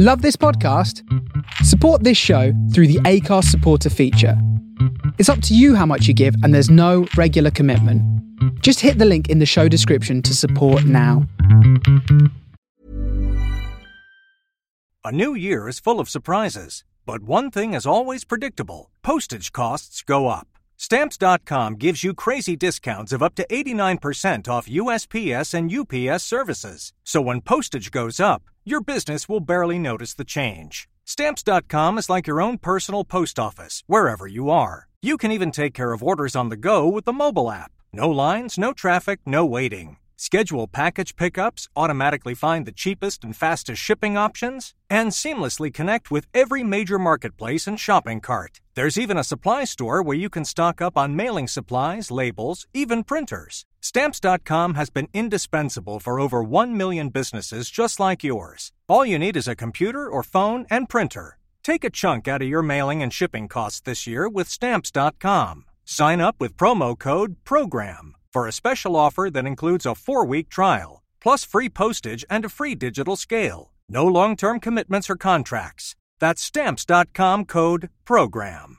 Love this podcast? Support this show through the Acast supporter feature. It's up to you how much you give, and there's no regular commitment. Just hit the link in the show description to support now. A new year is full of surprises, but one thing is always predictable postage costs go up. Stamps.com gives you crazy discounts of up to 89% off USPS and UPS services. So when postage goes up, your business will barely notice the change. Stamps.com is like your own personal post office, wherever you are. You can even take care of orders on the go with the mobile app. No lines, no traffic, no waiting. Schedule package pickups, automatically find the cheapest and fastest shipping options, and seamlessly connect with every major marketplace and shopping cart. There's even a supply store where you can stock up on mailing supplies, labels, even printers. Stamps.com has been indispensable for over 1 million businesses just like yours. All you need is a computer or phone and printer. Take a chunk out of your mailing and shipping costs this year with Stamps.com. Sign up with promo code PROGRAM for a special offer that includes a four week trial, plus free postage and a free digital scale. No long term commitments or contracts. That's stamps.com code PROGRAM.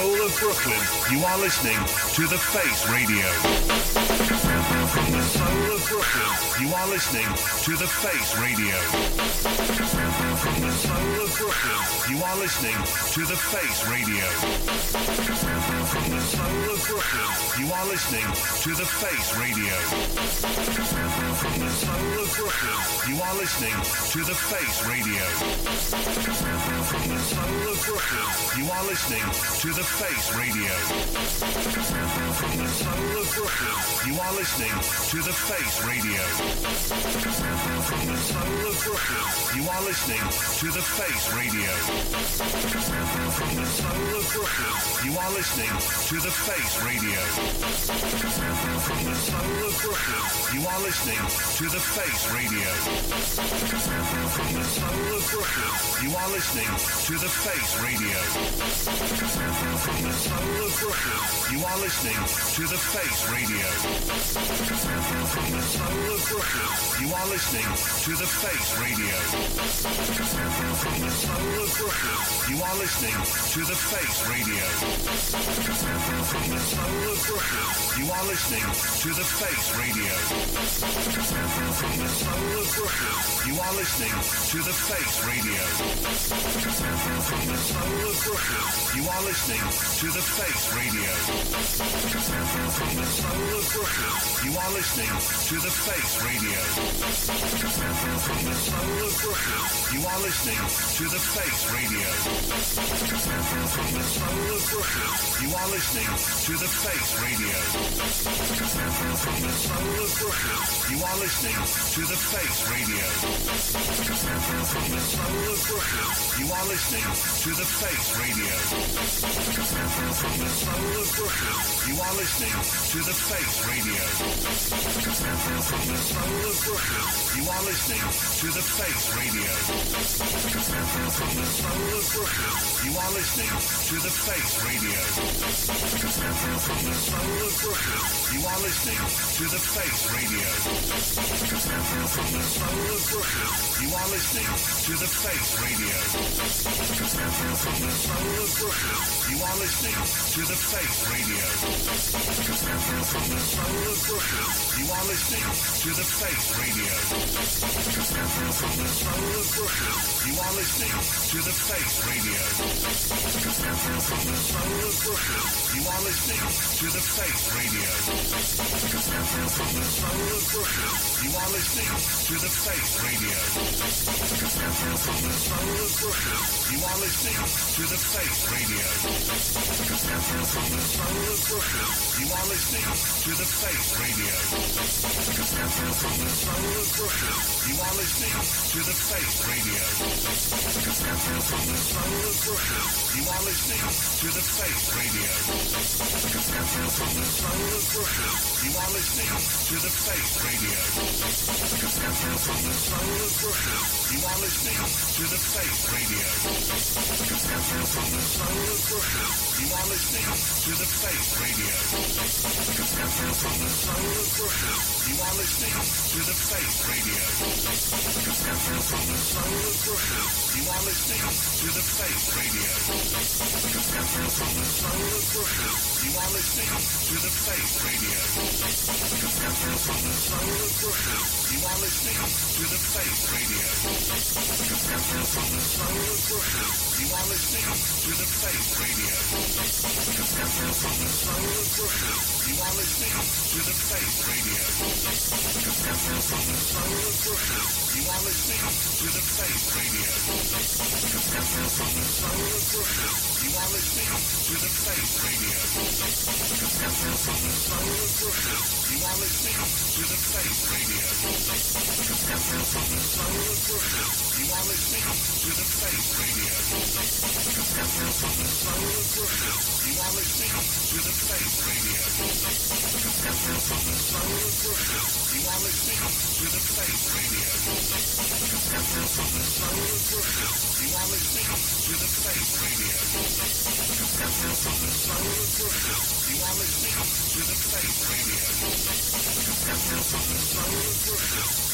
Soul of Brooklyn, you are listening to The Face Radio. From the soul of Brooklyn, you are listening to The Face Radio. Soul of Brooklyn, you are listening to The Face Radio. From the soul of Brooklyn, you are listening to The Face Radio. From the soul of Brooklyn, you are listening to The Face Radio. From the soul of Brooklyn, you are listening to The Face Radio. From the soul of Brooklyn, you are listening to The Face Radio. From the soul of Brooklyn, you are listening to The Face Radio. From the soul of Brooklyn, you are listening to The Face Radio. From the soul of Brooklyn, you are listening to The Face Radio. From the soul of Brooklyn, you are listening to The Face Radio. From the soul of Brooklyn, you are listening to The Face Radio. From the soul of Brooklyn, you are listening to The Face Radio. Soul of Brooklyn, you are listening to The Face Radio. Soul of Brooklyn, you are listening to The Face Radio. Soul of Brooklyn, you are listening to The Face Radio. Soul of Brooklyn, you are listening to The Face Radio. Soul of Brooklyn, you are listening to The Face Radio. Soul of Brooklyn, you are listening to The Face Radio. From the soul of Brooklyn, you are listening to The Face Radio. From the soul of Brooklyn, you are listening to The Face Radio. From the soul of Brooklyn, you are listening to The Face Radio. From the soul of Brooklyn, you are listening to The Face Radio. From the soul of Brooklyn, you are listening to The Face Radio. The you are listening to The Face Radio. The you are listening to The Face Radio. The you are listening to The Face Radio. From the soul of Brooklyn, you are listening to The Face Radio. You are listening to The Face Radio. From the soul of Brooklyn, you are listening to The Face Radio. From the soul of Brooklyn, you are listening to The Face Radio. From the soul of Brooklyn, you are listening to The Face Radio soul of Brooklyn, you are listening to The Face Radio. Soul of Brooklyn, you are listening to The Face Radio. Soul of Brooklyn, you are listening to The Face Radio. Soul of Brooklyn, you are listening to The Face Radio. Soul of Brooklyn, you are listening to The Face Radio. Soul of Brooklyn, you are listening to the Face Radio. From the soul of Brooklyn, you are listening to the Face Radio. From the soul of Brooklyn, you are listening to the Face Radio. From the soul of Brooklyn, you are listening to the Face Radio. From the soul of Brooklyn, you are listening to the Face Radio. From the soul of Brooklyn, you are listening to the Face Radio. You. Soul of Brazil.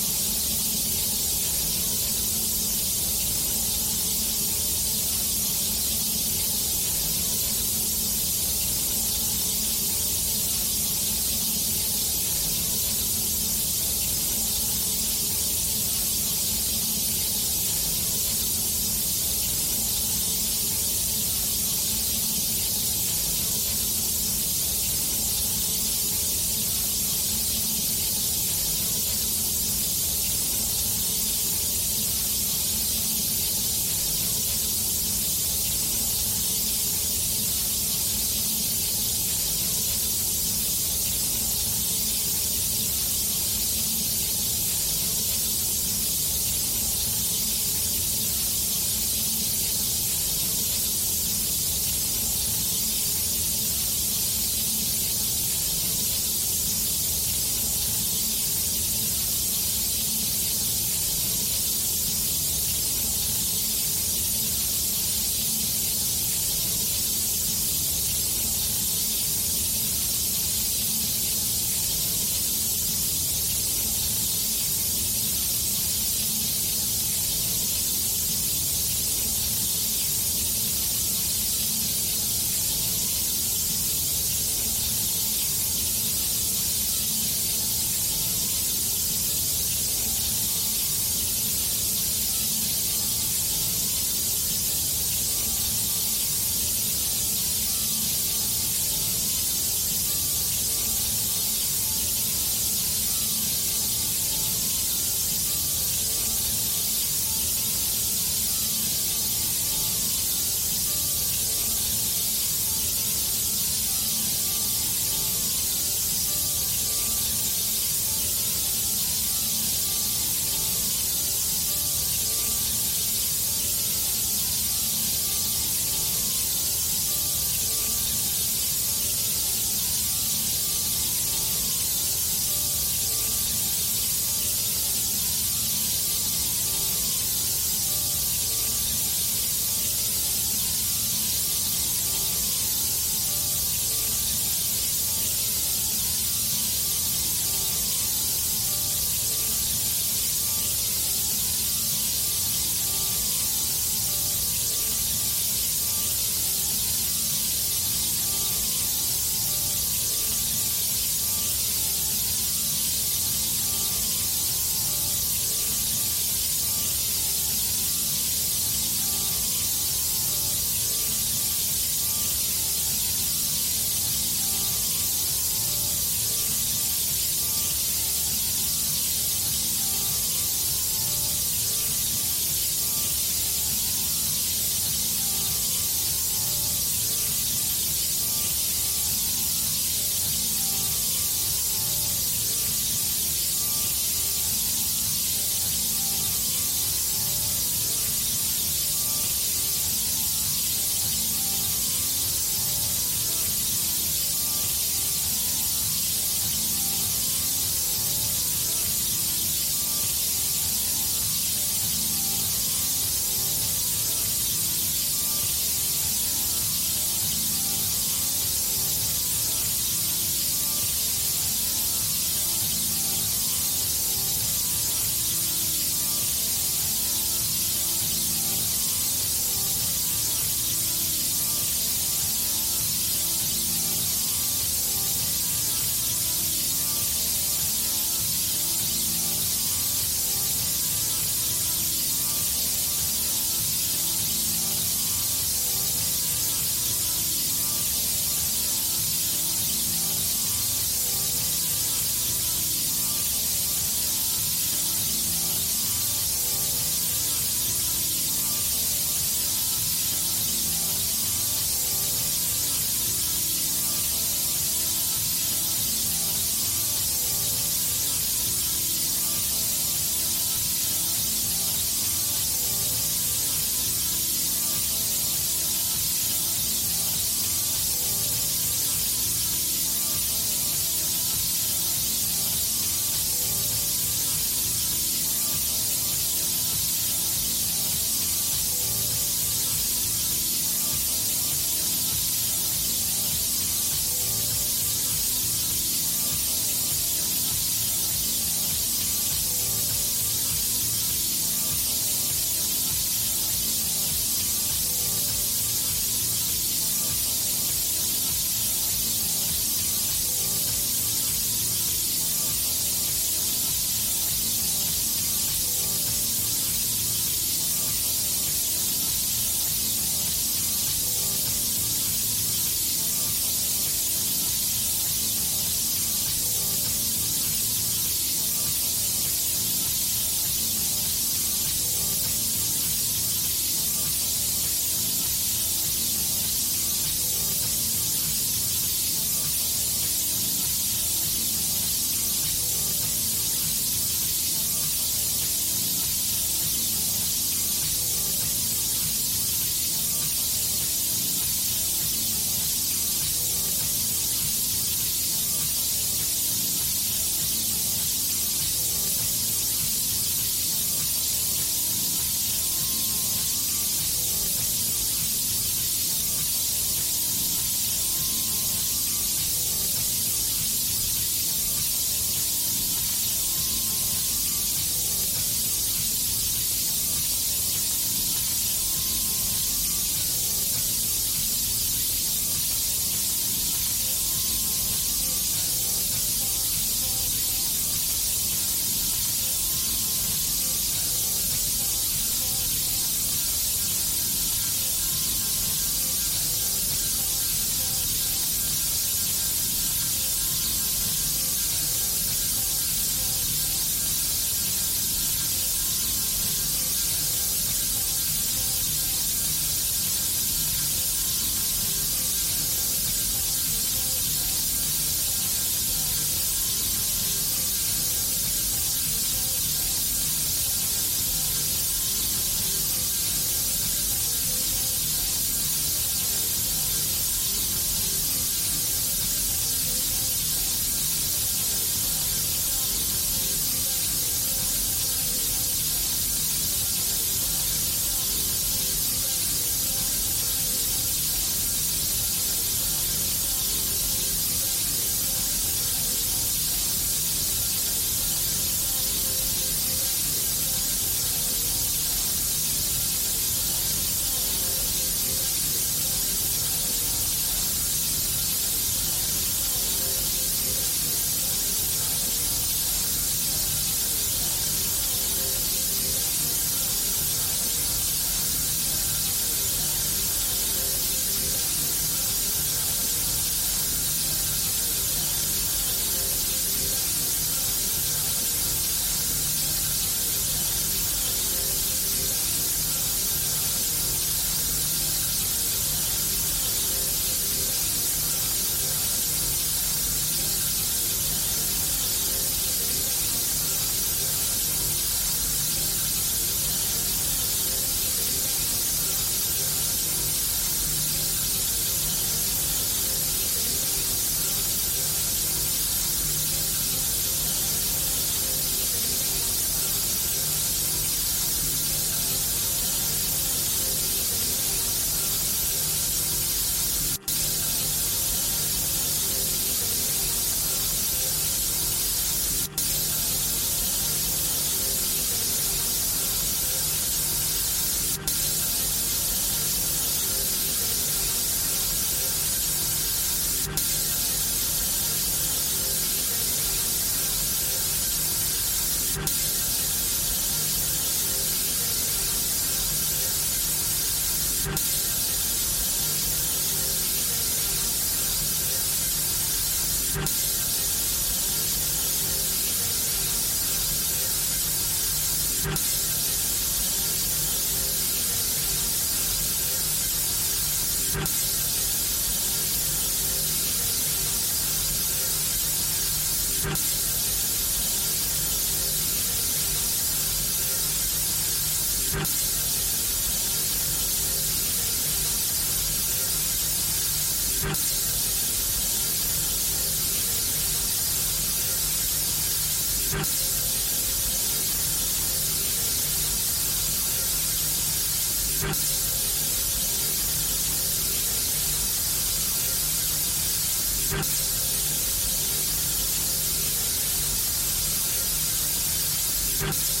Yes.